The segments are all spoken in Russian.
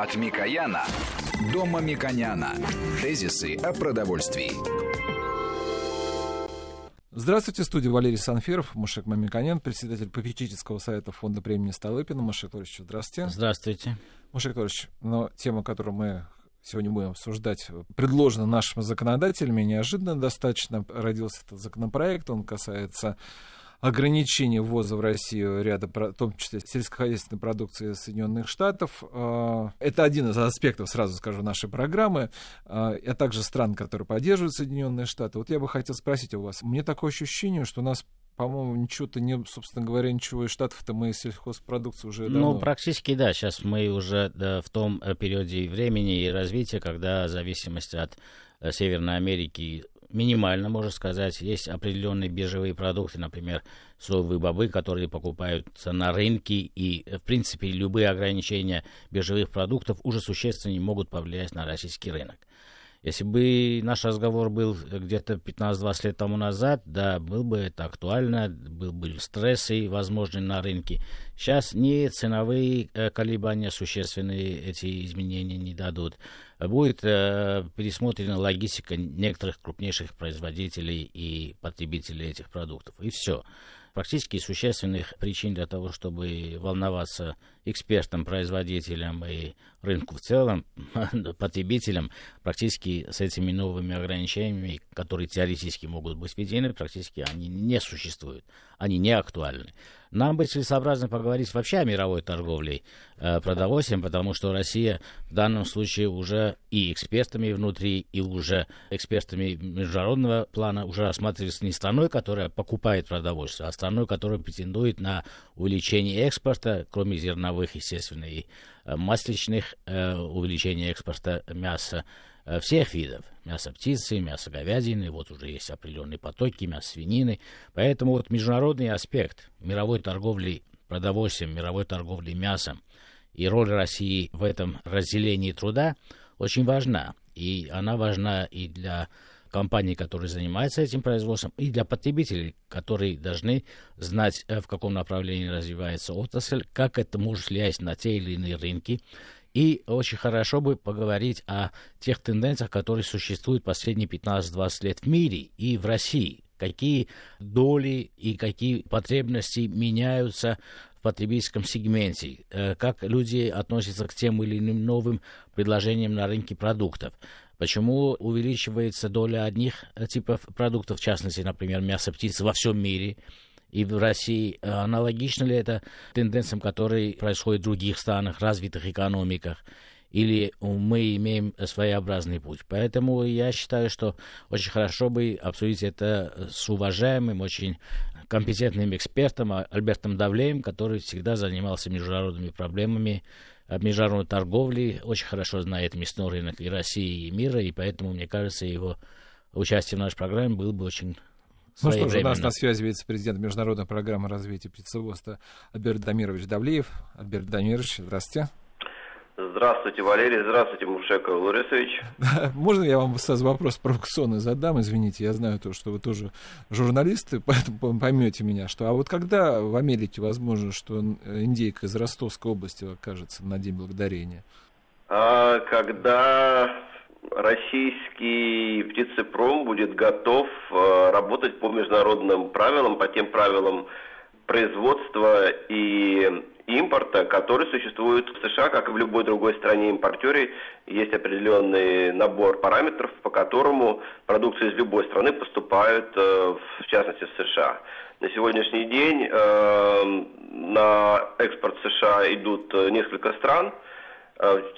От Микояна до Мамиконяна. Тезисы о продовольствии. Здравствуйте, студия Валерий Санфиров, Мушек Мамиконян, председатель попечительского совета фонда премии Столыпина. Мушек Анатольевич, здравствуйте. Здравствуйте. Мушек Анатольевич, но тема, которую мы сегодня будем обсуждать, предложена нашими законодателями, неожиданно достаточно родился этот законопроект, он касается ограничения ввоза в Россию ряда, в том числе сельскохозяйственной продукции Соединенных Штатов. А, это один из аспектов, сразу скажу, нашей программы, а также стран, которые поддерживают Соединенные Штаты. Вот я бы хотел спросить у вас, мне такое ощущение, что у нас по-моему, ничего-то не, собственно говоря, ничего из Штатов-то мы сельхозпродукцию уже давно... Ну, практически, да. Сейчас мы уже да, в том периоде времени и развития, когда зависимость от э, Северной Америки минимально, можно сказать. Есть определенные биржевые продукты, например, соевые бобы, которые покупаются на рынке, и, в принципе, любые ограничения биржевых продуктов уже существенно не могут повлиять на российский рынок. Если бы наш разговор был где-то 15-20 лет тому назад, да, был бы это актуально, был бы стрессы возможны на рынке. Сейчас не ценовые э, колебания существенные эти изменения не дадут. Будет э, пересмотрена логистика некоторых крупнейших производителей и потребителей этих продуктов. И все практически существенных причин для того, чтобы волноваться экспертам, производителям и рынку в целом, потребителям, практически с этими новыми ограничениями, которые теоретически могут быть введены, практически они не существуют, они не актуальны. Нам бы целесообразно поговорить вообще о мировой торговле э, продовольствием, потому что Россия в данном случае уже и экспертами внутри, и уже экспертами международного плана уже рассматривается не страной, которая покупает продовольствие, а страной, которая претендует на увеличение экспорта, кроме зерновых, естественно, и э, масличных, э, увеличение экспорта мяса всех видов. Мясо птицы, мясо говядины, вот уже есть определенные потоки, мясо свинины. Поэтому вот международный аспект мировой торговли продовольствием, мировой торговли мясом и роль России в этом разделении труда очень важна. И она важна и для компаний, которые занимаются этим производством, и для потребителей, которые должны знать, э, в каком направлении развивается отрасль, как это может влиять на те или иные рынки, и очень хорошо бы поговорить о тех тенденциях, которые существуют последние 15-20 лет в мире и в России. Какие доли и какие потребности меняются в потребительском сегменте, э, как люди относятся к тем или иным новым предложениям на рынке продуктов. Почему увеличивается доля одних типов продуктов, в частности, например, мясо птицы во всем мире, и в России. Э, аналогично ли это тенденциям, которые происходят в других странах, развитых экономиках? Или мы имеем своеобразный путь. Поэтому я считаю, что очень хорошо бы обсудить это с уважаемым, очень компетентным экспертом Альбертом Давлеем, который всегда занимался международными проблемами э, международной торговли, очень хорошо знает мясной рынок и России, и мира, и поэтому, мне кажется, его участие в нашей программе было бы очень ну что же, у нас на связи вице-президент Международной программы развития птицеводства Альберт Дамирович Давлеев. Альберт Дамирович, здравствуйте. Здравствуйте, Валерий. Здравствуйте, Мушек Ларисович. Можно я вам сразу вопрос провокационный задам? Извините, я знаю то, что вы тоже журналисты, поэтому поймете меня. Что, а вот когда в Америке возможно, что индейка из Ростовской области окажется на День Благодарения? А, когда российский птицепром будет готов э, работать по международным правилам, по тем правилам производства и импорта, которые существуют в США, как и в любой другой стране импортере, есть определенный набор параметров, по которому продукция из любой страны поступает, э, в частности, в США. На сегодняшний день э, на экспорт США идут несколько стран.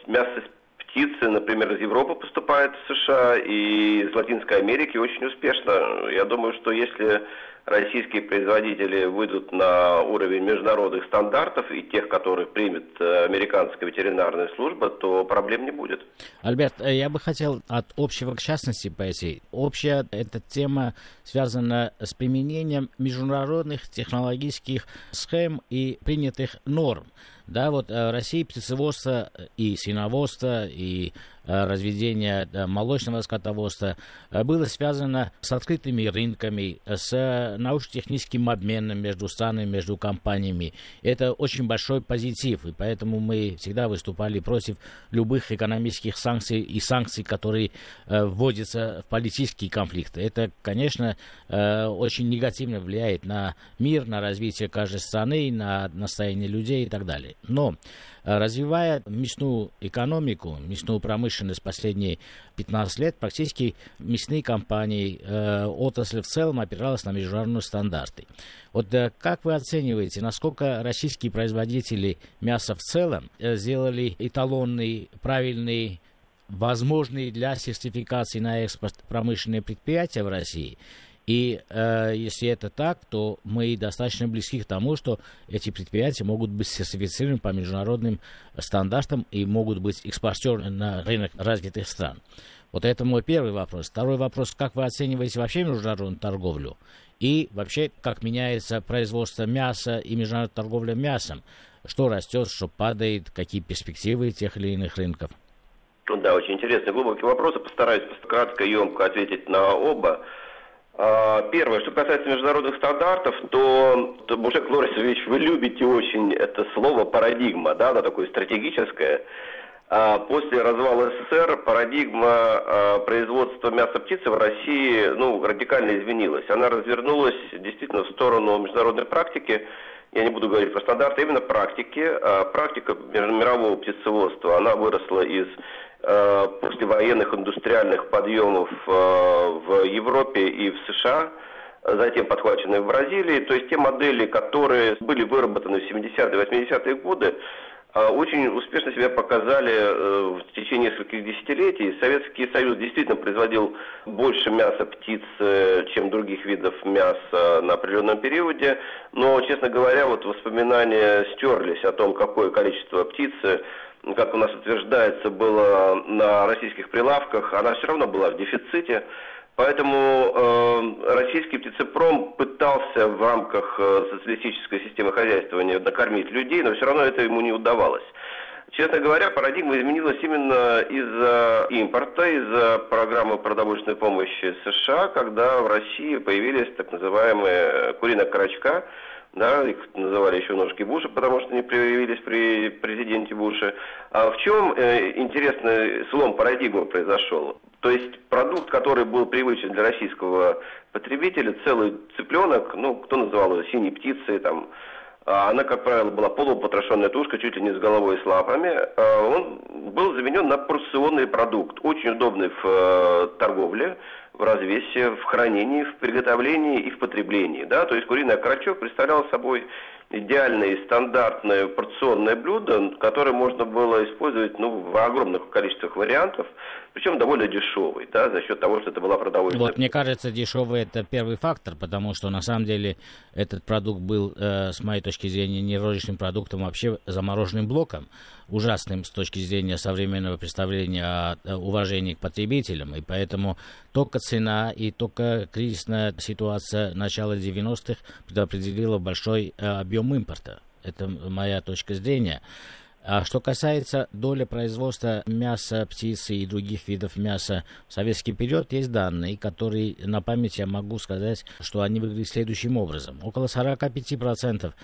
Мясо птицы, например, из Европы поступает в США и из Латинской Америки очень успешно. Я думаю, что если российские производители выйдут на уровень международных стандартов и тех, которые примет э, американская ветеринарная служба, то проблем не будет. Альберт, э, я бы хотел от общего к частности пойти. Общая эта тема связана с применением международных технологических схем и принятых норм. Да, вот э, Россия птицеводство и свиноводство, и Э, разведения молочного скотоводства э, было связано с открытыми рынками, с научно-техническим обменом между странами, между компаниями. Это очень большой позитив, и поэтому мы всегда выступали против любых экономических санкций и санкций, которые э, вводятся в политические конфликты. Это, конечно, очень негативно влияет на мир, на развитие каждой страны, на настроение людей и так далее. Но развивая мясную экономику, мясную промышленность, последние 15 лет практически мясные компании, э, отрасль в целом опиралась на международные стандарты. Вот э, как вы оцениваете, насколько российские производители мяса в целом э, сделали эталонный, правильный возможные для сертификации на экспорт промышленные предприятия в России – и э, если это так, то мы достаточно близки к тому, что эти предприятия могут быть сертифицированы по международным стандартам и могут быть экспортерами на рынок развитых стран. Вот это мой первый вопрос. Второй вопрос, как вы оцениваете вообще международную торговлю? И вообще, как меняется производство мяса и международная торговля мясом? Что растет, что падает, какие перспективы тех или иных рынков? Да, очень интересный, глубокий вопрос. Постараюсь кратко и емко ответить на оба. А, первое, что касается международных стандартов, то, то Мужек Лорисович, вы любите очень это слово парадигма, да, оно такое стратегическое. А после развала СССР парадигма а, производства мяса птицы в России ну, радикально изменилась. Она развернулась действительно в сторону международной практики. Я не буду говорить про стандарты, именно практики. А практика мирового птицеводства, она выросла из Э, послевоенных индустриальных подъемов э, в Европе и в США, затем подхваченные в Бразилии. То есть те модели, которые были выработаны в 70-е, 80-е годы, э, очень успешно себя показали в течение нескольких десятилетий. Советский Союз действительно производил больше мяса птиц, чем других видов мяса на определенном периоде. Но, честно говоря, вот воспоминания стерлись о том, какое количество птицы как у нас утверждается, было на российских прилавках, она все равно была в дефиците. Поэтому э, российский птицепром пытался в рамках э, социалистической системы хозяйствования накормить людей, но все равно это ему не удавалось. Честно говоря, парадигма изменилась именно из-за импорта, из-за программы продовольственной помощи США, когда в России появились так называемые куриная карачка, да, их называли еще ножки Буша, потому что они проявились при президенте Буше. А в чем э, интересный слом парадигмы произошел? То есть продукт, который был привычен для российского потребителя, целый цыпленок, ну, кто называл его синей птицей, там, она, как правило, была полупотрошенная тушка, чуть ли не с головой и с лапами, а он был заменен на порционный продукт, очень удобный в э, торговле, в развесе, в хранении, в приготовлении и в потреблении. Да? То есть куриный окорочок представлял собой идеальное стандартное порционное блюдо, которое можно было использовать ну, в огромных количествах вариантов, причем довольно дешевый, да, за счет того, что это была продовольственная... Вот, мне кажется, дешевый это первый фактор, потому что на самом деле этот продукт был, э, с моей точки зрения, не розничным продуктом, а вообще замороженным блоком, ужасным с точки зрения современного представления о, о уважении к потребителям, и поэтому только цена и только кризисная ситуация начала 90-х предопределила большой э, объем импорта. Это моя точка зрения. А что касается доли производства мяса, птицы и других видов мяса в советский период, есть данные, которые на память я могу сказать, что они выглядят следующим образом. Около 45%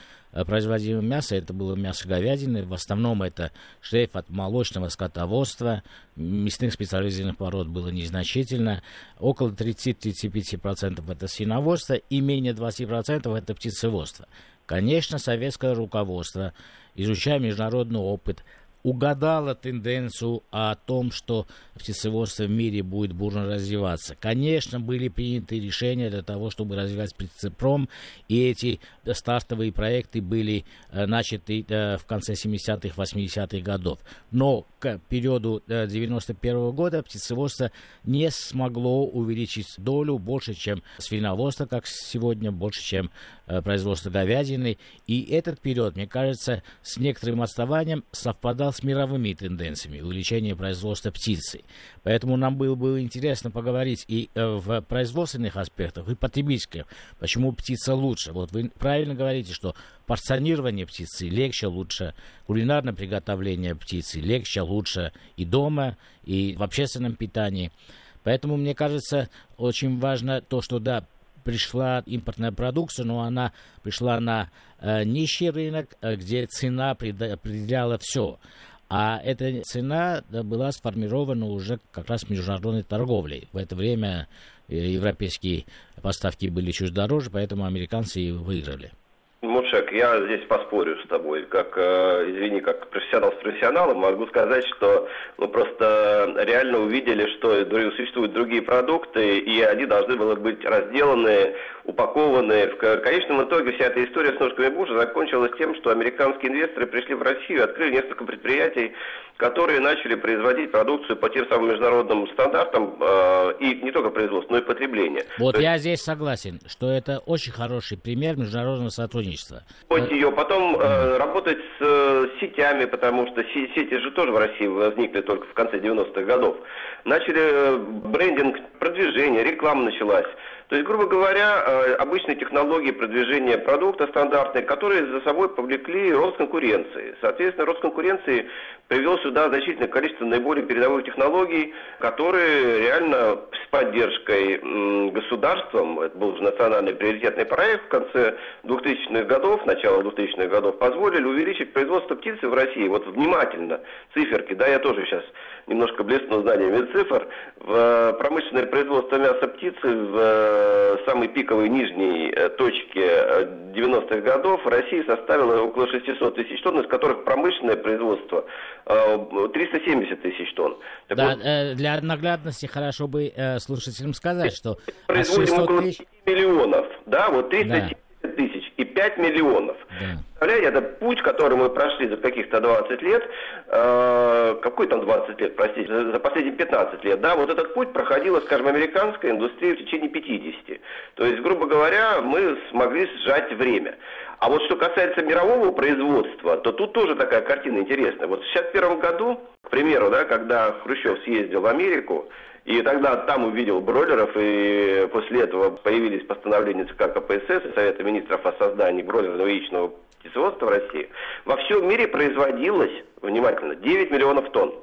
производимого мяса это было мясо говядины, в основном это шлейф от молочного скотоводства, мясных специализированных пород было незначительно, около 30-35% это свиноводство и менее 20% это птицеводство. Конечно, советское руководство, изучая международный опыт, угадала тенденцию о том, что птицеводство в мире будет бурно развиваться. Конечно, были приняты решения для того, чтобы развивать птицепром, и эти стартовые проекты были э, начаты э, в конце 70-х, 80-х годов. Но к периоду 91 э, года птицеводство не смогло увеличить долю больше, чем свиноводство, как сегодня, больше, чем производство говядины. И этот период, мне кажется, с некоторым отставанием совпадал с мировыми тенденциями увеличения производства птицы. Поэтому нам было бы интересно поговорить и э, в производственных аспектах, и потребительских, почему птица лучше. Вот вы правильно говорите, что порционирование птицы легче, лучше, кулинарное приготовление птицы легче, лучше и дома, и в общественном питании. Поэтому, мне кажется, очень важно то, что, да, пришла импортная продукция, но она пришла на э, нищий рынок, э, где цена определяла все. А эта цена была сформирована уже как раз международной торговлей. В это время э, европейские поставки были чуть дороже, поэтому американцы и выиграли. Мушек, я здесь поспорю с тобой. Как, э, извини, как профессионал с профессионалом, могу сказать, что мы просто реально увидели, что существуют другие продукты, и они должны были быть разделаны, упакованы. В конечном итоге вся эта история с ножками Буша закончилась тем, что американские инвесторы пришли в Россию, открыли несколько предприятий, которые начали производить продукцию по тем самым международным стандартам, э, и не только производство, но и потребление. Вот То я есть... здесь согласен, что это очень хороший пример международного сотрудничества. Вот ее, потом э, работать с э, сетями, потому что сети же тоже в России возникли только в конце 90-х годов. Начали э, брендинг, продвижение, реклама началась. То есть, грубо говоря, э, обычные технологии продвижения продукта стандартные, которые за собой повлекли рост конкуренции. Соответственно, рост конкуренции привел сюда значительное количество наиболее передовых технологий, которые реально с поддержкой государством, это был же национальный приоритетный проект в конце 2000-х годов, начало 2000-х годов, позволили увеличить производство птицы в России. Вот внимательно, циферки, да, я тоже сейчас немножко блесну знаниями цифр, в промышленное производство мяса птицы в э, самой пиковой нижней э, точке 90-х годов в России составило около 600 тысяч тонн, из которых промышленное производство 370 тысяч тонн. Так да, вот, для наглядности хорошо бы слушателям сказать, что... Производим около тысяч... миллионов, да, вот 370 да. Тысяч и 5 миллионов. Да. Представляете, это путь, который мы прошли за каких-то 20 лет, э, какой там 20 лет, простите, за, за последние 15 лет, да, вот этот путь проходила, скажем, американская индустрия в течение 50. То есть, грубо говоря, мы смогли сжать время. А вот что касается мирового производства, то тут тоже такая картина интересная. Вот в 1961 году, к примеру, да, когда Хрущев съездил в Америку, и тогда там увидел бройлеров, и после этого появились постановления ЦК КПСС и Совета Министров о создании бройлерного яичного птицеводства в России. Во всем мире производилось, внимательно, 9 миллионов тонн.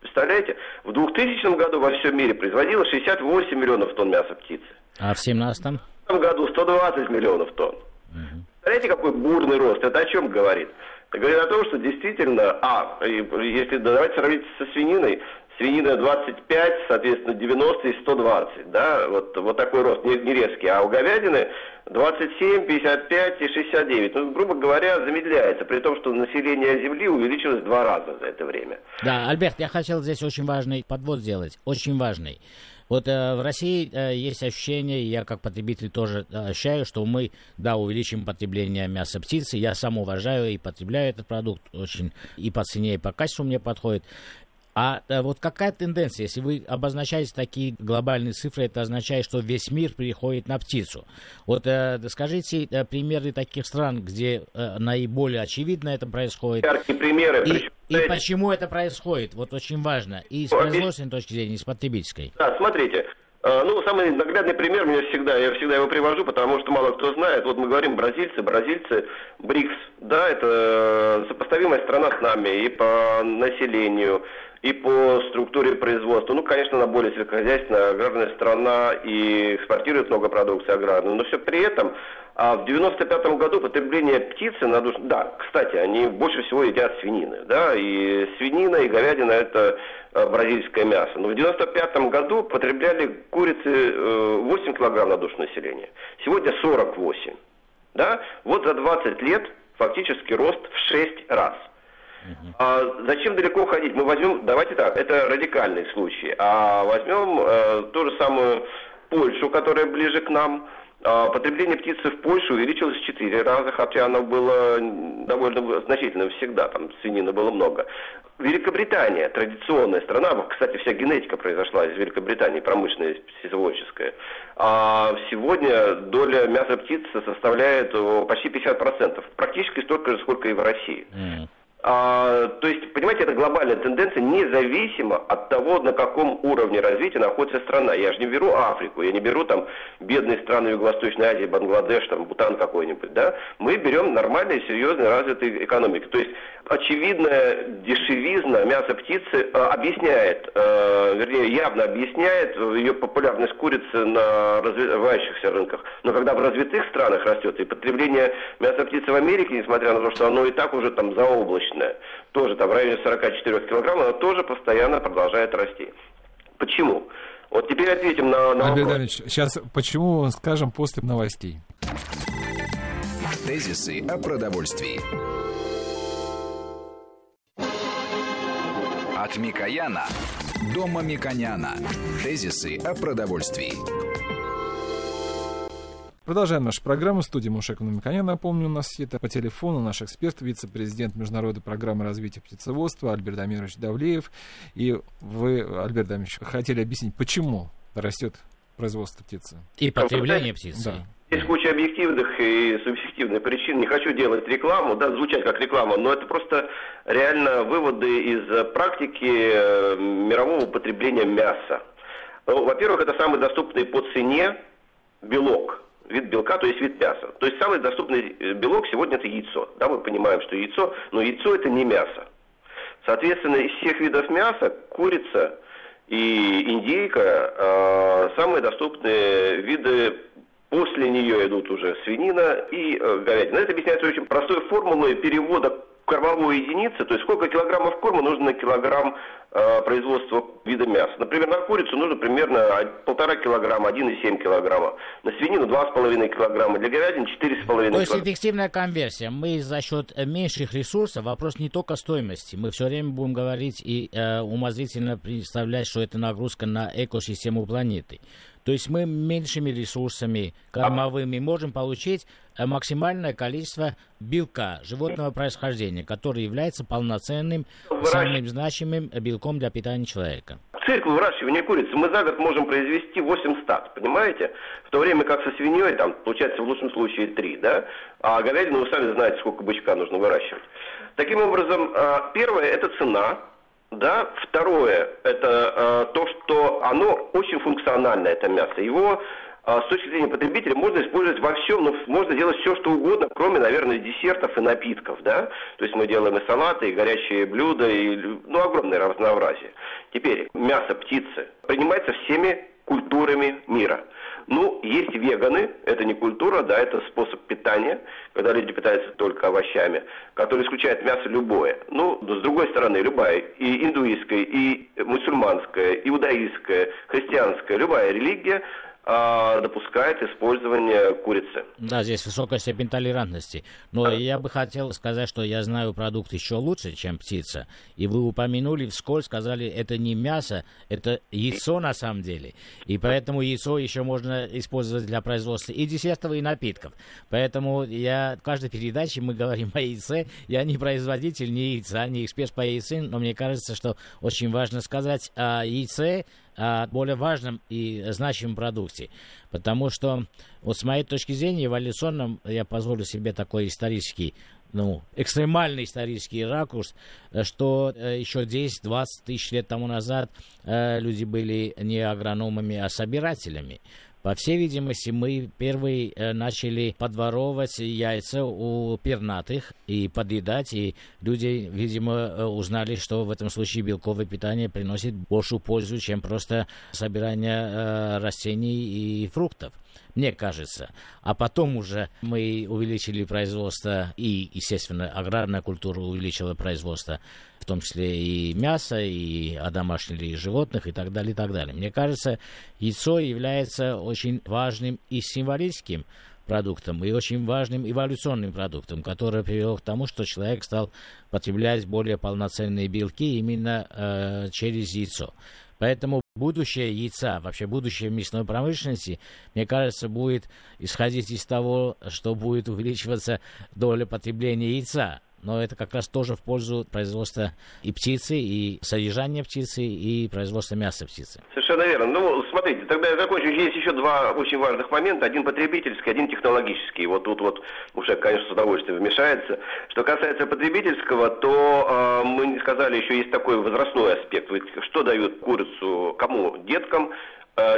Представляете? В 2000 году во всем мире производилось 68 миллионов тонн мяса птицы. А в 17 В году 120 миллионов тонн. Угу. Представляете, какой бурный рост? Это о чем говорит? Это говорит о том, что действительно, а, если давайте сравнить со свининой, свинина 25, соответственно, 90 и 120, да, вот, вот такой рост, не, не резкий, а у говядины 27, 55 и 69. Ну, грубо говоря, замедляется, при том, что население Земли увеличилось два раза за это время. Да, Альберт, я хотел здесь очень важный подвод сделать, очень важный. Вот э, в России э, есть ощущение, я как потребитель тоже э, ощущаю, что мы, да, увеличим потребление мяса птицы. Я сам уважаю и потребляю этот продукт очень и по цене, и по качеству мне подходит. А вот какая тенденция? Если вы обозначаете такие глобальные цифры, это означает, что весь мир переходит на птицу. Вот э, скажите э, примеры таких стран, где э, наиболее очевидно это происходит. Яркие примеры. И, и почему это происходит? Вот очень важно. И с производственной точки зрения, и с потребительской. Да, смотрите. Ну, самый наглядный пример мне всегда, я всегда его привожу, потому что мало кто знает. Вот мы говорим бразильцы, бразильцы, БРИКС, да, это сопоставимая страна с нами и по населению, и по структуре производства. Ну, конечно, она более сельскохозяйственная, аграрная страна и экспортирует много продукции аграрной. Но все при этом а в 95 году потребление птицы на душу... Да, кстати, они больше всего едят свинины. Да, и свинина, и говядина – это э, бразильское мясо. Но в 95 году потребляли курицы 8 э, килограмм на душу населения. Сегодня 48. Да? Вот за 20 лет фактически рост в 6 раз. А зачем далеко ходить? Мы возьмем, давайте так, это радикальный случай. А возьмем э, ту же самую Польшу, которая ближе к нам. А, потребление птицы в Польше увеличилось в 4 раза, хотя оно было довольно значительным всегда, там свинины было много. Великобритания, традиционная страна, кстати, вся генетика произошла из Великобритании, промышленная, физиологическая. А сегодня доля мяса птицы составляет почти 50%, практически столько же, сколько и в России. Mm. А, то есть, понимаете, это глобальная тенденция, независимо от того, на каком уровне развития находится страна. Я же не беру Африку, я не беру там бедные страны Юго-Восточной Азии, Бангладеш, там, Бутан какой-нибудь, да. Мы берем нормальные, серьезные, развитые экономики. То есть, очевидная дешевизна мяса птицы э, объясняет, э, вернее, явно объясняет ее популярность курицы на развивающихся рынках. Но когда в развитых странах растет, и потребление мяса птицы в Америке, несмотря на то, что оно и так уже там заоблачно, молочная, тоже там в районе 44 килограмм, она тоже постоянно продолжает расти. Почему? Вот теперь ответим на, на Альберт Давидович, сейчас почему, скажем, после новостей. Тезисы о продовольствии. От Микояна до Мамиконяна. Тезисы о продовольствии. Продолжаем нашу программу. Студия Мушек Микоян. Напомню, у нас это по телефону наш эксперт, вице-президент Международной программы развития птицеводства Альберт Дамирович Давлеев. И вы, Альберт Дамирович, хотели объяснить, почему растет производство птицы? И потребление птицы. Да. Есть куча объективных и субъективных причин. Не хочу делать рекламу, да, звучать как реклама, но это просто реально выводы из практики э, мирового потребления мяса. Во-первых, это самый доступный по цене белок вид белка, то есть вид мяса. То есть самый доступный э, белок сегодня это яйцо. Да, мы понимаем, что яйцо, но яйцо это не мясо. Соответственно, из всех видов мяса курица и индейка э, самые доступные виды После нее идут уже свинина и э, говядина. Это объясняется очень простой формулой перевода кормовой единицы, то есть сколько килограммов корма нужно на килограмм э, производства вида мяса. Например, на курицу нужно примерно полтора килограмма, 1,7 килограмма. На свинину 2,5 килограмма, для говядины 4,5 килограмма. То есть эффективная конверсия. Мы за счет меньших ресурсов, вопрос не только стоимости. Мы все время будем говорить и э, умозрительно представлять, что это нагрузка на экосистему планеты. То есть мы меньшими ресурсами кормовыми можем получить э, максимальное количество белка животного происхождения, который является полноценным, самым значимым белком для питания человека. Цирк выращивания курицы мы за год можем произвести 8 стад, понимаете? В то время как со свиньей, там, получается в лучшем случае 3, да? А говядину вы сами знаете, сколько бычка нужно выращивать. Таким образом, а, первое – это цена, да, второе, это э, то, что оно очень функциональное, это мясо. Его э, с точки зрения потребителя можно использовать во всем, но можно делать все, что угодно, кроме, наверное, десертов и напитков, да. То есть мы делаем и салаты, и горячие блюда, и, ну, огромное разнообразие. Теперь, мясо птицы принимается всеми культурами мира. Ну, есть веганы, это не культура, да, это способ питания, когда люди питаются только овощами, который исключает мясо любое. Ну, с другой стороны, любая, и индуистская, и мусульманская, иудаистская, христианская, любая религия допускает использование курицы. Да, здесь высокая степень толерантности. Но а. я бы хотел сказать, что я знаю продукт еще лучше, чем птица. И вы упомянули вскользь, сказали, это не мясо, это яйцо на самом деле. И поэтому яйцо еще можно использовать для производства и десертов, и напитков. Поэтому я в каждой передаче мы говорим о яйце. Я не производитель ни яйца, не эксперт по яйцу, но мне кажется, что очень важно сказать о яйце, о более важном и значимом продукте. Потому что, вот с моей точки зрения, эволюционно, я позволю себе такой исторический ну, экстремальный исторический ракурс, что э, еще 10-20 тысяч лет тому назад э, люди были не агрономами, а собирателями. По всей видимости, мы первые э, начали подворовывать яйца у пернатых и подъедать, и люди, видимо, э, узнали, что в этом случае белковое питание приносит большую пользу, чем просто собирание э, растений и фруктов мне кажется. А потом уже мы увеличили производство, и, естественно, аграрная культура увеличила производство, в том числе и мяса, и одомашнили животных, и так далее, и так далее. Мне кажется, яйцо является очень важным и символическим продуктом и очень важным эволюционным продуктом, который привел к тому, что человек стал потреблять более полноценные белки именно э, через яйцо. Поэтому будущее яйца, вообще будущее мясной промышленности, мне кажется, будет исходить из того, что будет увеличиваться доля потребления яйца. Но это как раз тоже в пользу производства и птицы, и содержания птицы, и производства мяса птицы. Совершенно верно. Ну, смотрите, тогда я закончу. Есть еще два очень важных момента. Один потребительский, один технологический. Вот тут вот уже, конечно, с удовольствием вмешается. Что касается потребительского, то э, мы сказали, еще есть такой возрастной аспект. Что дают курицу кому? Деткам,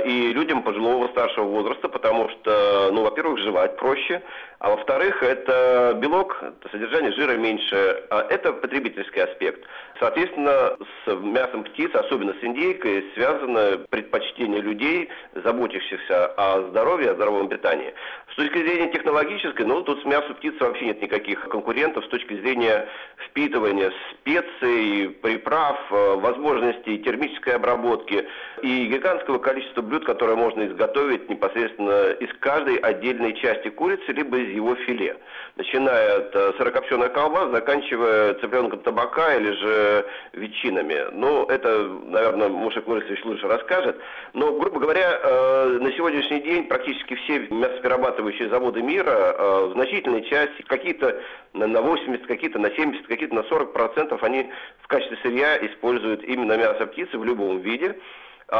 и людям пожилого старшего возраста, потому что, ну, во-первых, жевать проще, а во-вторых, это белок, содержание жира меньше, а это потребительский аспект. Соответственно, с мясом птиц, особенно с индейкой, связано предпочтение людей, заботящихся о здоровье, о здоровом питании. С точки зрения технологической, ну, тут с мясом птицы вообще нет никаких конкурентов с точки зрения впитывания специй, приправ, э, возможностей термической обработки и гигантского количества блюд, которые можно изготовить непосредственно из каждой отдельной части курицы, либо из его филе. Начиная от э, сырокопченой колбас, заканчивая цыпленком табака или же ветчинами. Ну, это, наверное, Мушек Лорисович лучше расскажет. Но, грубо говоря, э, на сегодняшний день практически все мясоперерабатывающие заводы мира э, в значительной части, какие-то на 80, какие-то на 70, какие-то на 40 процентов, они в качестве сырья используют именно мясо птицы в любом виде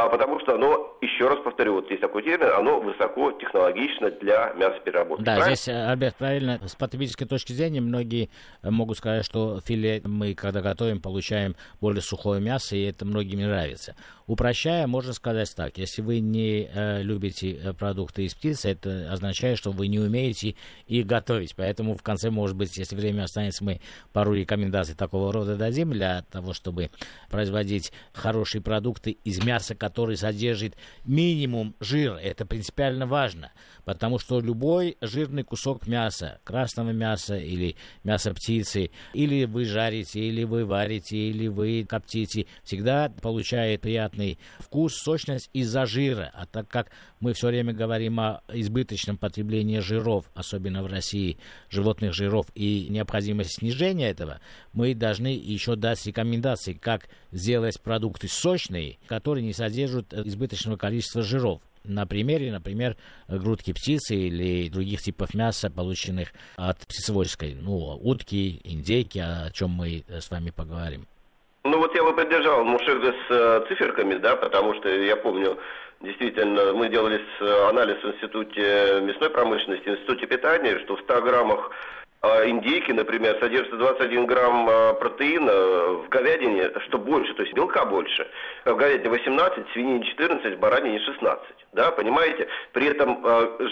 потому что оно, еще раз повторю, вот есть такой термин, оно высоко технологично для мясопереработки. Да, правильно? здесь, э, Альберт, правильно, с потребительской точки зрения многие э, могут сказать, что филе мы, когда готовим, получаем более сухое мясо, и это многим нравится. Упрощая, можно сказать так, если вы не э, любите э, продукты из птицы, это означает, что вы не умеете их готовить. Поэтому в конце, может быть, если время останется, мы пару рекомендаций такого рода дадим для того, чтобы производить хорошие продукты из мяса, который содержит минимум жира. Это принципиально важно, потому что любой жирный кусок мяса, красного мяса или мяса птицы, или вы жарите, или вы варите, или вы коптите, всегда получает приятный приятный вкус, сочность из-за жира. А так как мы все время говорим о избыточном потреблении жиров, особенно в России, животных жиров и необходимость снижения этого, мы должны еще дать рекомендации, как сделать продукты сочные, которые не содержат избыточного количества жиров на примере, например, грудки птицы или других типов мяса, полученных от птицеводческой, ну, утки, индейки, о чем мы с вами поговорим. Ну вот я бы поддержал Мушега с э, циферками, да, потому что я помню, действительно, мы делали э, анализ в Институте мясной промышленности, в Институте питания, что в 100 граммах э, индейки, например, содержится 21 грамм протеина в говядине, что больше, то есть белка больше. В говядине 18, в свинине 14, в баранине 16. Да, понимаете? При этом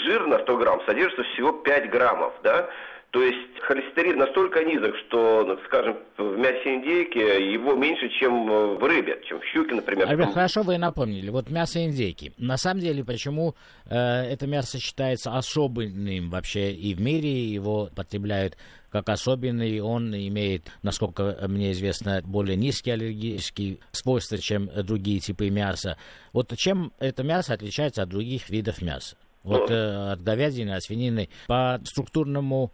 жир на 100 грамм содержится всего 5 граммов, да? То есть холестерин настолько низок, что, ну, скажем, в мясе индейки его меньше, чем в рыбе, чем в щуке, например. Альберт, хорошо вы напомнили. Вот мясо индейки. На самом деле, почему э, это мясо считается особенным вообще и в мире, его потребляют как особенный, он имеет, насколько мне известно, более низкие аллергические свойства, чем другие типы мяса. Вот чем это мясо отличается от других видов мяса? Вот ну. э, от говядины, от свинины по структурному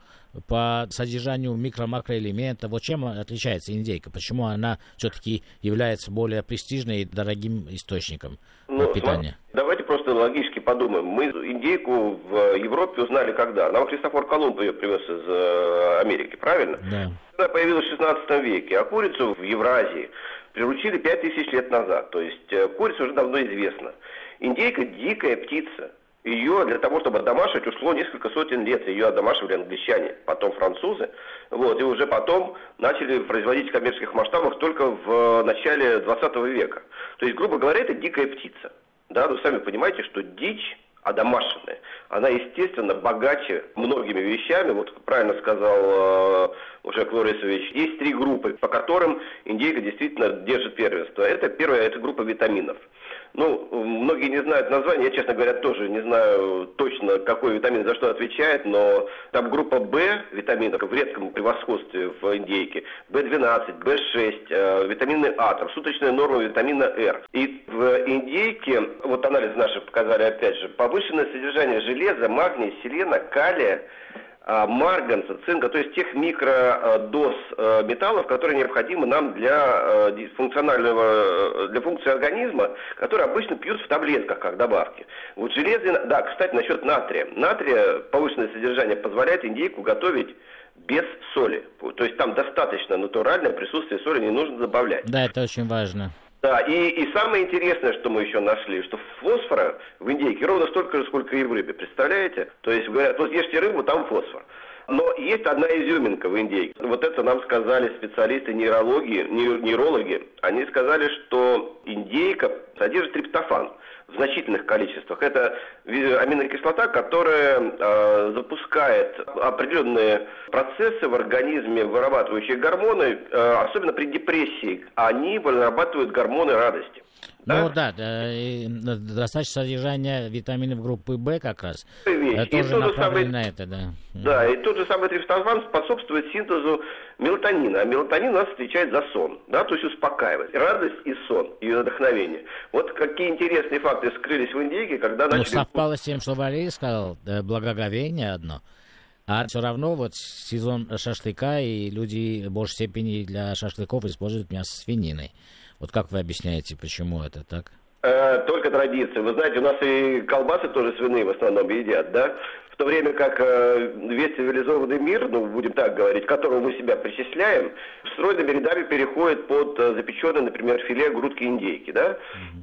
по содержанию микро-макроэлементов. Вот чем отличается индейка? Почему она все-таки является более престижной и дорогим источником ну, питания? Давайте просто логически подумаем. Мы индейку в Европе узнали когда? Нам Христофор Колумб ее привез из э, Америки, правильно? Да. Она появилась в 16 веке, а курицу в Евразии приручили 5000 лет назад. То есть э, курица уже давно известна. Индейка дикая птица ее для того, чтобы одомашивать, ушло несколько сотен лет. Ее одомашивали англичане, потом французы. Вот, и уже потом начали производить в коммерческих масштабах только в начале 20 века. То есть, грубо говоря, это дикая птица. Да, вы сами понимаете, что дичь одомашенная. Она, естественно, богаче многими вещами. Вот правильно сказал э, уже Клорисович, есть три группы, по которым индейка действительно держит первенство. Это первая, это группа витаминов. Ну, многие не знают название, я, честно говоря, тоже не знаю точно, какой витамин за что отвечает, но там группа В витаминов в редком превосходстве в индейке, В12, В6, э, витамины А, там суточная норма витамина Р. И в индейке, вот анализ наши показали опять же, повышенное содержание железа, магния, селена, калия, марганца, цинка, то есть тех микродоз э, металлов, которые необходимы нам для э, функционального, э, для функции организма, которые обычно пьют в таблетках как добавки. Вот железо, да, кстати, насчет натрия. Натрия, повышенное содержание позволяет индейку готовить без соли. То есть там достаточно натуральное присутствие соли, не нужно добавлять. Да, это очень важно. Да, и, и самое интересное, что мы еще нашли, что фосфора в индейке ровно столько же, сколько и в рыбе, представляете? То есть говорят, вот ешьте рыбу, там фосфор. Но есть одна изюминка в индейке. Вот это нам сказали специалисты нейрологии, нейрологи. Они сказали, что индейка содержит триптофан в значительных количествах. Это аминокислота, которая э, запускает определенные процессы в организме, вырабатывающие гормоны, э, особенно при депрессии. Они вырабатывают гормоны радости. Ну да, да достаточно содержания витаминов группы В как раз. Вещь. Тоже и направлено на это, да. Да, и тот же самый триптофан способствует синтезу мелатонина, а мелатонин нас отвечает за сон, да, то есть успокаивает. Радость и сон, и вдохновение. Вот какие интересные факты скрылись в индейке, когда ну, начали... Ну, совпало с тем, что Валерий сказал, да, благоговение одно. А все равно вот сезон шашлыка, и люди в большей степени для шашлыков используют мясо свинины. Вот как вы объясняете, почему это так? Э, только традиция. Вы знаете, у нас и колбасы тоже свиные в основном едят, да? В то время как э, весь цивилизованный мир, ну, будем так говорить, к которому мы себя причисляем, стройными рядами переходит под э, запеченное, например, филе грудки индейки, да?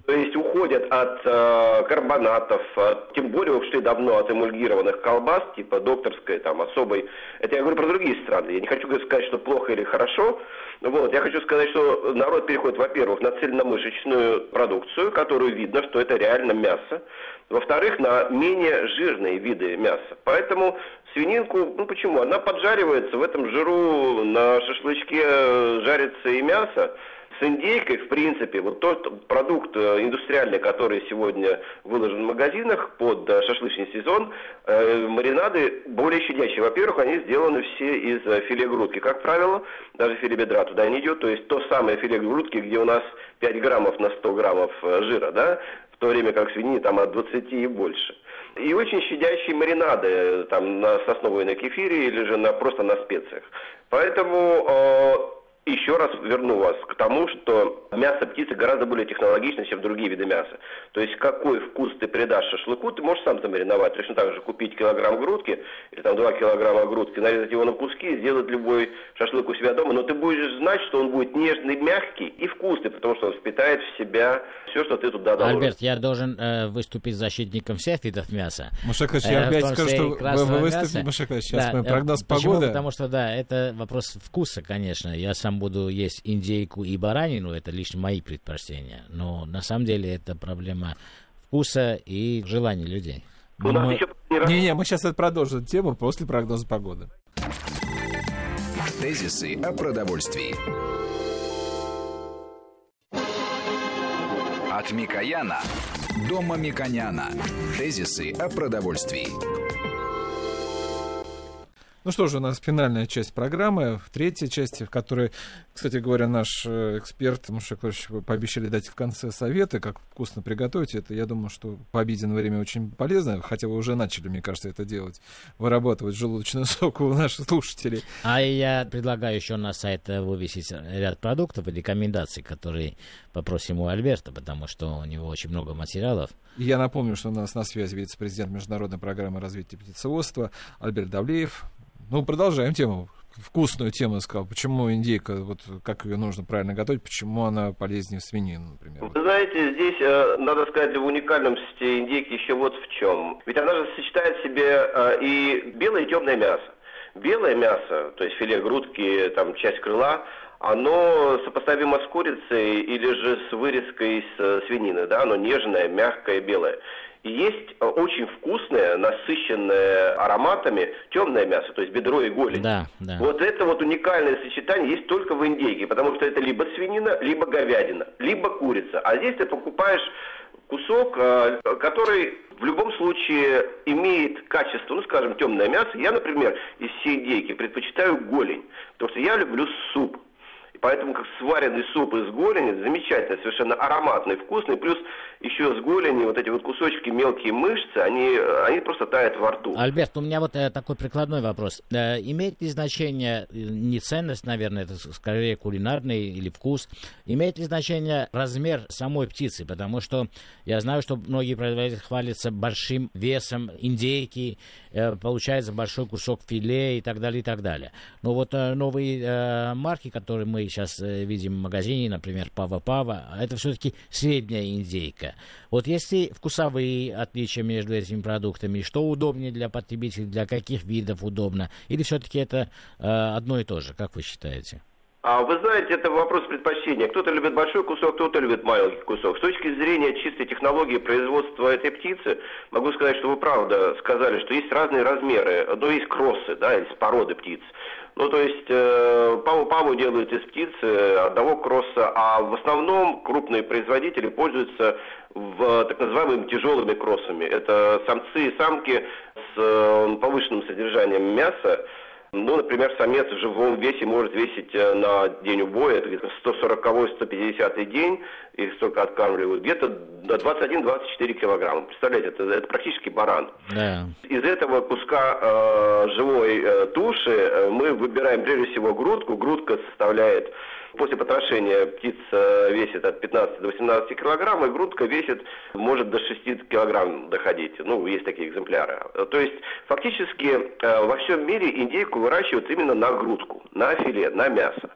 То есть уходят от э, карбонатов, от, тем более ушли давно от эмульгированных колбас, типа докторской, там, особой. Это я говорю про другие страны. Я не хочу сказать, что плохо или хорошо. Вот. Я хочу сказать, что народ переходит, во-первых, на цельномышечную продукцию, которую видно, что это реально мясо. Во-вторых, на менее жирные виды мяса. Поэтому свининку, ну почему? Она поджаривается в этом жиру, на шашлычке жарится и мясо. С индейкой, в принципе, вот тот продукт э, индустриальный, который сегодня выложен в магазинах под э, шашлычный сезон, э, маринады более щадящие. Во-первых, они сделаны все из филе грудки. Как правило, даже филе бедра туда не идет. То есть то самое филе грудки, где у нас 5 граммов на 100 граммов жира, да, в то время как в свинине там от 20 и больше. И очень щадящие маринады, там на сосновой на кефире или же на, просто на специях. Поэтому э, еще раз верну вас к тому, что мясо птицы гораздо более технологично, чем другие виды мяса. То есть какой вкус ты придашь шашлыку, ты можешь сам замариновать. Точно так же купить килограмм грудки или там два килограмма грудки, нарезать его на куски сделать любой шашлык у себя дома. Но ты будешь знать, что он будет нежный, мягкий и вкусный, потому что он впитает в себя все, что ты туда доложишь. Альберт, я должен э, выступить защитником всех видов мяса. Мушакович, я э, опять скажу, что вы, вы выступите, Мушакович, сейчас да, мы прогноз э, почему? погоды. Потому что, да, это вопрос вкуса, конечно. Я сам там буду есть индейку и баранину, это лишь мои предпочтения. Но на самом деле это проблема вкуса и желания людей. Мы... Не-не, мы сейчас это продолжим тему после прогноза погоды. Тезисы о продовольствии. От Микояна до Мамиконяна. Тезисы о продовольствии. Ну что же, у нас финальная часть программы, в третьей части, в которой, кстати говоря, наш э, эксперт Мушакович пообещали дать в конце советы, как вкусно приготовить это. Я думаю, что по обеденное время очень полезно, хотя вы уже начали, мне кажется, это делать, вырабатывать желудочный сок у наших слушателей. А я предлагаю еще на сайт вывесить ряд продуктов и рекомендаций, которые попросим у Альберта, потому что у него очень много материалов. Я напомню, что у нас на связи вице-президент Международной программы развития птицеводства Альберт Давлеев. Ну, продолжаем тему. Вкусную тему сказал. Почему индейка, вот как ее нужно правильно готовить, почему она полезнее свинины, например? Вы знаете, здесь э, надо сказать в уникальности индейки еще вот в чем. Ведь она же сочетает в себе э, и белое и темное мясо. Белое мясо, то есть филе грудки, там часть крыла, оно сопоставимо с курицей или же с вырезкой из э, свинины, да, оно нежное, мягкое, белое. Есть э, очень вкусное, насыщенное ароматами темное мясо, то есть бедро и голень. Да, да. Вот это вот уникальное сочетание есть только в индейке, потому что это либо свинина, либо говядина, либо курица. А здесь ты покупаешь кусок, э, который в любом случае имеет качество, ну, скажем, темное мясо. Я, например, из всей индейки предпочитаю голень, потому что я люблю суп. Поэтому как сваренный суп из голени, замечательно, совершенно ароматный, вкусный, плюс еще с голени вот эти вот кусочки мелкие мышцы, они, они просто тают во рту. Альберт, у меня вот э, такой прикладной вопрос. Э, имеет ли значение, э, не ценность, наверное, это скорее кулинарный или вкус, имеет ли значение размер самой птицы? Потому что я знаю, что многие производители хвалятся большим весом индейки, получается большой кусок филе и так далее, и так далее. Но вот э, новые э, марки, которые мы сейчас э, видим в магазине, например, Пава-Пава, это все-таки средняя индейка. Вот если вкусовые отличия между этими продуктами, что удобнее для потребителей, для каких видов удобно, или все-таки это э, одно и то же, как вы считаете? А вы знаете, это вопрос предпочтения. Кто-то любит большой кусок, кто-то любит маленький кусок. С точки зрения чистой технологии производства этой птицы, могу сказать, что вы правда сказали, что есть разные размеры. Но есть кроссы, да, из породы птиц. Ну, то есть э, паву-паву делают из птицы одного кросса, а в основном крупные производители пользуются в так называемыми тяжелыми кроссами. Это самцы и самки с э, повышенным содержанием мяса, ну, например, самец в живом весе может весить э, на день убоя, это где-то 140-150 день, их столько откармливают, где-то до 21-24 килограмма. Представляете, это, это практически баран. Да. Из этого куска э, живой э, туши э, мы выбираем прежде всего грудку. Грудка составляет После потрошения птица весит от 15 до 18 килограмм, и грудка весит, может до 6 килограмм доходить. Ну, есть такие экземпляры. То есть, фактически, э, во всем мире индейку выращивают именно на грудку, на филе, на мясо.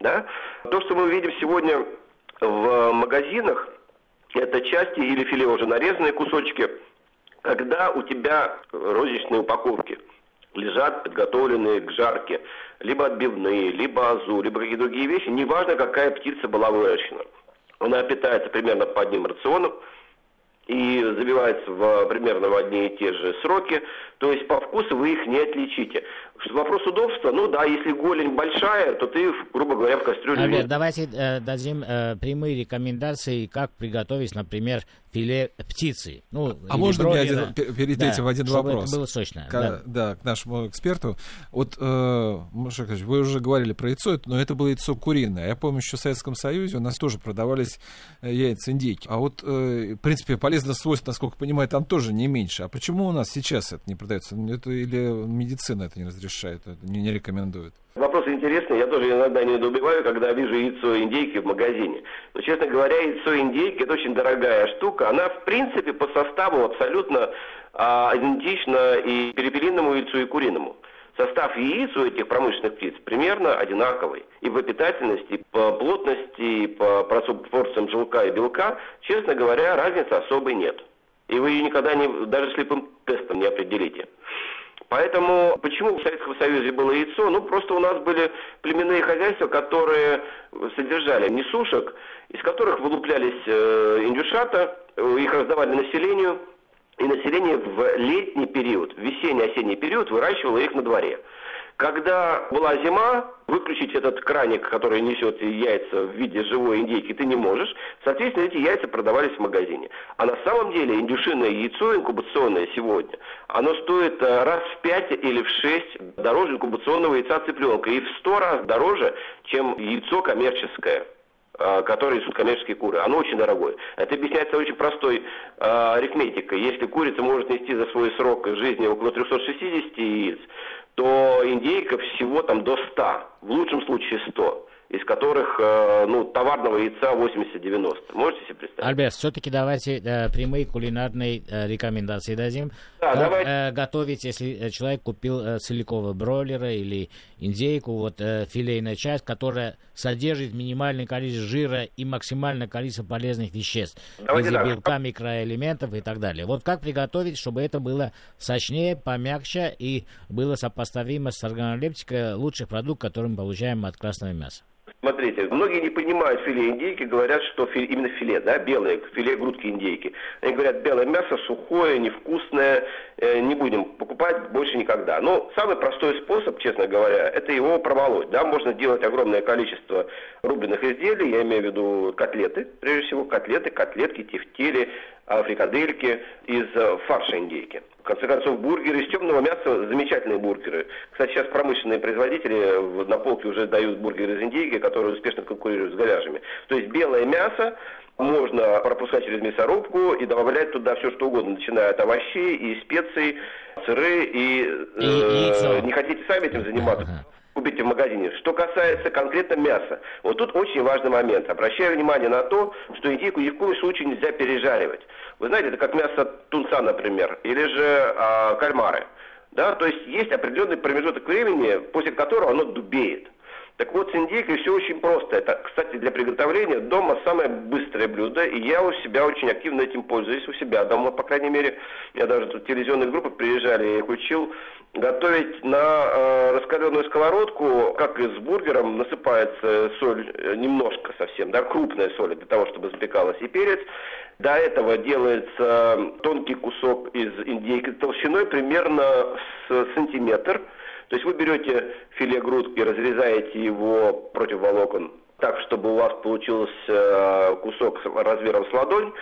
Да? То, что мы видим сегодня в магазинах, это части или филе уже нарезанные кусочки, когда у тебя розничные упаковки – лежат подготовленные к жарке, либо отбивные, либо азу, либо какие-то другие вещи, неважно, какая птица была выращена. Она питается примерно по одним рационам, и забивается в, примерно в одни и те же сроки, то есть по вкусу вы их не отличите. Вопрос удобства, ну да, если голень большая, то ты, грубо говоря, в кастрюле... Альберт, давайте э, дадим э, прямые рекомендации, как приготовить, например, филе птицы. Ну, а можно мне один, перед да, этим один вопрос? это было сочно. К, да. да, к нашему эксперту. Вот, э, вы уже говорили про яйцо, но это было яйцо куриное. Я помню, еще в Советском Союзе у нас тоже продавались э, яйца индейки. А вот, э, в принципе, полезных свойств, насколько понимаю, там тоже не меньше. А почему у нас сейчас это не продается? Это, или медицина это не разрешает, это не, не рекомендует? Вопрос интересный, я тоже иногда не недоумеваю, когда вижу яйцо индейки в магазине. Но, честно говоря, яйцо индейки это очень дорогая штука. Она, в принципе, по составу абсолютно а, идентична и перепелиному яйцу, и куриному. Состав яиц у этих промышленных птиц примерно одинаковый. И по питательности, и по плотности, и по пропорциям желка и белка, честно говоря, разницы особой нет. И вы ее никогда не, даже слепым тестом не определите. Поэтому почему в Советском Союзе было яйцо? Ну, просто у нас были племенные хозяйства, которые содержали несушек, из которых вылуплялись э, индюшата, э, их раздавали населению, и население в летний период, в весенний-осенний период выращивало их на дворе. Когда была зима, выключить этот краник, который несет яйца в виде живой индейки, ты не можешь. Соответственно, эти яйца продавались в магазине. А на самом деле индюшиное яйцо инкубационное сегодня, оно стоит э, раз в пять или в шесть дороже инкубационного яйца цыпленка. И в сто раз дороже, чем яйцо коммерческое э, которые несут коммерческие куры. Оно очень дорогое. Это объясняется очень простой э, арифметикой. Если курица может нести за свой срок жизни около 360 яиц, то индейка всего там до 100, в лучшем случае 100 из которых э, ну, товарного яйца 80-90. Можете себе представить? Альберт, все-таки давайте э, прямые кулинарные э, рекомендации дадим. Да, как давайте. Э, готовить, если человек купил э, целикового бройлера или индейку, вот э, филейная часть, которая содержит минимальное количество жира и максимальное количество полезных веществ, давайте виде белка, микроэлементов и так далее. Вот как приготовить, чтобы это было сочнее, помягче и было сопоставимо с органолептикой лучший продукт, который мы получаем от красного мяса? Смотрите, многие не понимают филе индейки, говорят, что филе, именно филе, да, белое, филе грудки индейки. Они говорят, белое мясо сухое, невкусное, э, не будем покупать больше никогда. Но самый простой способ, честно говоря, это его промолоть. Да, можно делать огромное количество рубленых изделий, я имею в виду котлеты, прежде всего котлеты, котлетки, тефтели, фрикадельки из э, фарша индейки. В конце концов, бургеры из темного мяса замечательные бургеры. Кстати, сейчас промышленные производители на полке уже дают бургеры из индейки, которые успешно конкурируют с говяжьими. То есть белое мясо можно пропускать через мясорубку и добавлять туда все что угодно, начиная от овощей и специй, сыры и, э, не хотите сами этим заниматься купите в магазине. Что касается конкретно мяса, вот тут очень важный момент. Обращаю внимание на то, что индейку ни в коем случае нельзя пережаривать. Вы знаете, это как мясо тунца, например, или же а, кальмары. Да, то есть есть определенный промежуток времени, после которого оно дубеет. Так вот, с индейкой все очень просто. Это, кстати, для приготовления дома самое быстрое блюдо, и я у себя очень активно этим пользуюсь, у себя дома, по крайней мере. Я даже тут телевизионные группы приезжали, я их учил готовить на э, раскаленную сковородку, как и с бургером, насыпается соль э, немножко совсем, да, крупная соль для того, чтобы запекалась и перец. До этого делается тонкий кусок из индейки толщиной примерно с сантиметр – то есть вы берете филе грудки, разрезаете его против волокон так, чтобы у вас получился э, кусок размером с ладонь,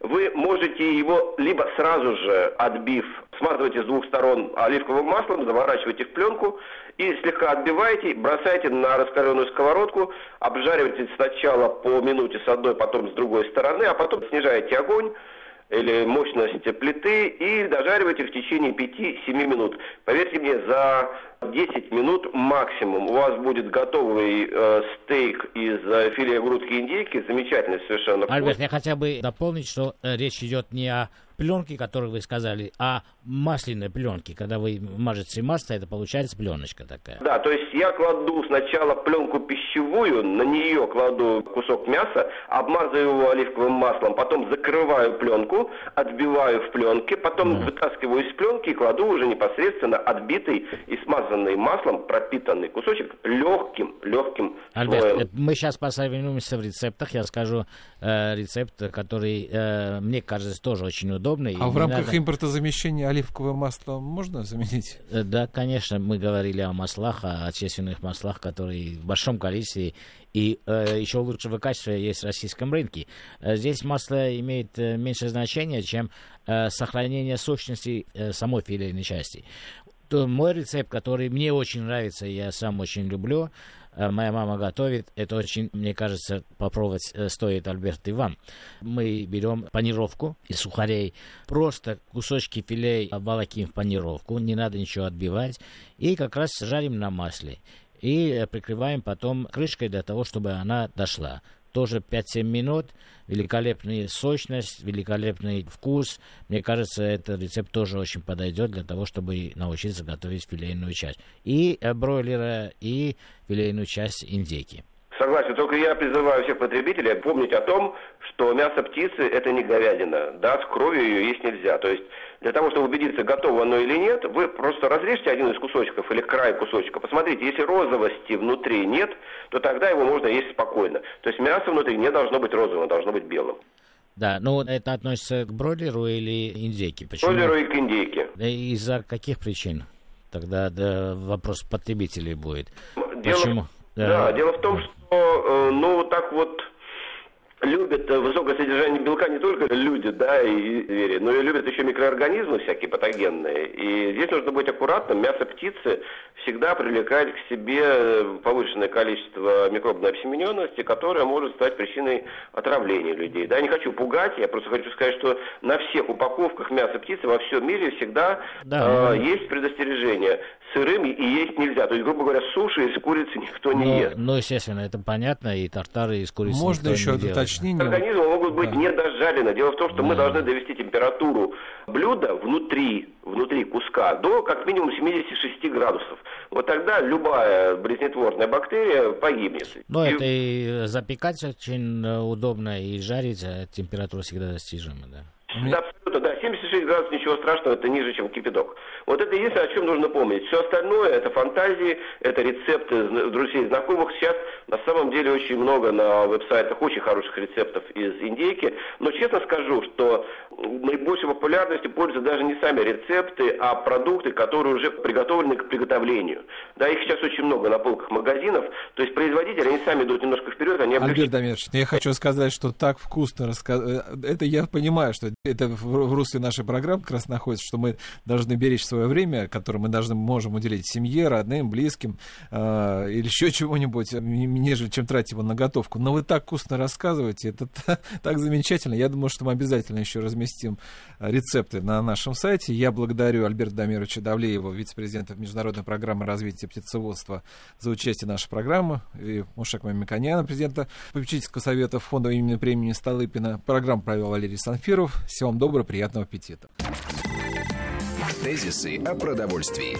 вы можете его либо сразу же отбив, смазываете с двух сторон оливковым маслом, заворачиваете в пленку и слегка отбиваете, бросаете на раскаленную сковородку, обжариваете сначала по минуте с одной, потом с другой стороны, а потом снижаете огонь, или мощность плиты и дожаривайте в течение 5-7 минут. Поверьте мне, за 10 минут максимум у вас будет готовый э, стейк из э, филе грудки индейки, замечательный совершенно. Альберт, я хотел бы дополнить, что э, речь идет не о пленке, которую вы сказали, а масляной пленки. Когда вы мажете масло, это получается пленочка такая. Да, то есть я кладу сначала пленку пищевую, на нее кладу кусок мяса, обмазываю его оливковым маслом, потом закрываю пленку, отбиваю в пленке, потом mm. вытаскиваю из пленки и кладу уже непосредственно отбитый и смазанный маслом пропитанный кусочек легким, легким Альберт, слоем. Э, мы сейчас посоветуемся в рецептах. Я скажу э, рецепт, который, э, мне кажется, тоже очень удобный удобно. А в рамках надо... импортозамещения оливковое масло можно заменить? Э, да, конечно, мы говорили о маслах, о отечественных маслах, которые в большом количестве и э, еще лучшего качества есть в российском рынке. Э, здесь масло имеет э, меньше значения, чем э, сохранение сущности э, самой филейной части. То мой рецепт, который мне очень нравится, я сам очень люблю, моя мама готовит. Это очень, мне кажется, попробовать э, стоит, Альберт, и вам. Мы берем панировку из сухарей, просто кусочки филе обволоким в панировку, не надо ничего отбивать, и как раз жарим на масле. И э, прикрываем потом крышкой для того, чтобы она дошла тоже 5-7 минут, великолепная сочность, великолепный вкус. Мне кажется, этот рецепт тоже очень подойдет для того, чтобы научиться готовить филейную часть. И э, бройлера, и филейную часть индейки. Согласен, только я призываю всех потребителей помнить о том, что мясо птицы – это не говядина, да, с кровью ее есть нельзя. То есть для того, чтобы убедиться, готово оно или нет, вы просто разрежьте один из кусочков или край кусочка. Посмотрите, если розовости внутри нет, то тогда его можно есть спокойно. То есть мясо внутри не должно быть розовым, должно быть белым. Да, ну это относится к бройлеру или индейке? Почему? Бройлеру и к индейке. Из-за каких причин? Тогда да, вопрос потребителей будет. Дело, Почему? Да, дело в том, что, э, ну, так вот любят э, высокое содержание белка не только люди, да, и звери, но и любят еще микроорганизмы всякие патогенные. И здесь нужно быть аккуратным. Мясо птицы всегда привлекает к себе повышенное количество микробной обсемененности, которая может стать причиной отравления людей. Да, я не хочу пугать, я просто хочу сказать, что на всех упаковках мяса птицы во всем мире всегда да, э, есть предостережение. Сырым и есть нельзя. То есть, грубо говоря, суши из курицы никто не ну, ест. Ну, естественно, это понятно, и тартары из курицы Можно еще не делает уточнение. Организмы могут быть да. недожарены. Дело в том, что да. мы должны довести температуру блюда внутри, внутри куска до как минимум 76 градусов. Вот тогда любая болезнетворная бактерия погибнет. Ну, и... это и запекать очень удобно, и жарить, а температура всегда достижима, да. Да, абсолютно, да. 76 градусов, ничего страшного, это ниже, чем кипяток. Вот это единственное, о чем нужно помнить. Все остальное, это фантазии, это рецепты друзей, знакомых. Сейчас на самом деле очень много на веб-сайтах очень хороших рецептов из индейки. Но честно скажу, что наибольшей популярностью пользуются даже не сами рецепты, а продукты, которые уже приготовлены к приготовлению. Да, их сейчас очень много на полках магазинов. То есть производители, они сами идут немножко вперед, они Альберт Дамирович, я хочу сказать, что так вкусно рассказать. Э, это я понимаю, что это в русле нашей программы как раз находится, что мы должны беречь свое время, которое мы должны, можем уделить семье, родным, близким э, или еще чего-нибудь, нежели чем тратить его на готовку. Но вы так вкусно рассказываете, это так замечательно. Я думаю, что мы обязательно еще разместим рецепты на нашем сайте. Я благодарю Альберта Дамировича Давлеева, вице-президента Международной программы развития птицеводства, за участие в нашей программе, и Мушек Мамиканяна, президента попечительского совета фонда имени премии Столыпина. Программу провел Валерий Санфиров. Всего вам доброго, приятного аппетита. Тезисы о продовольствии.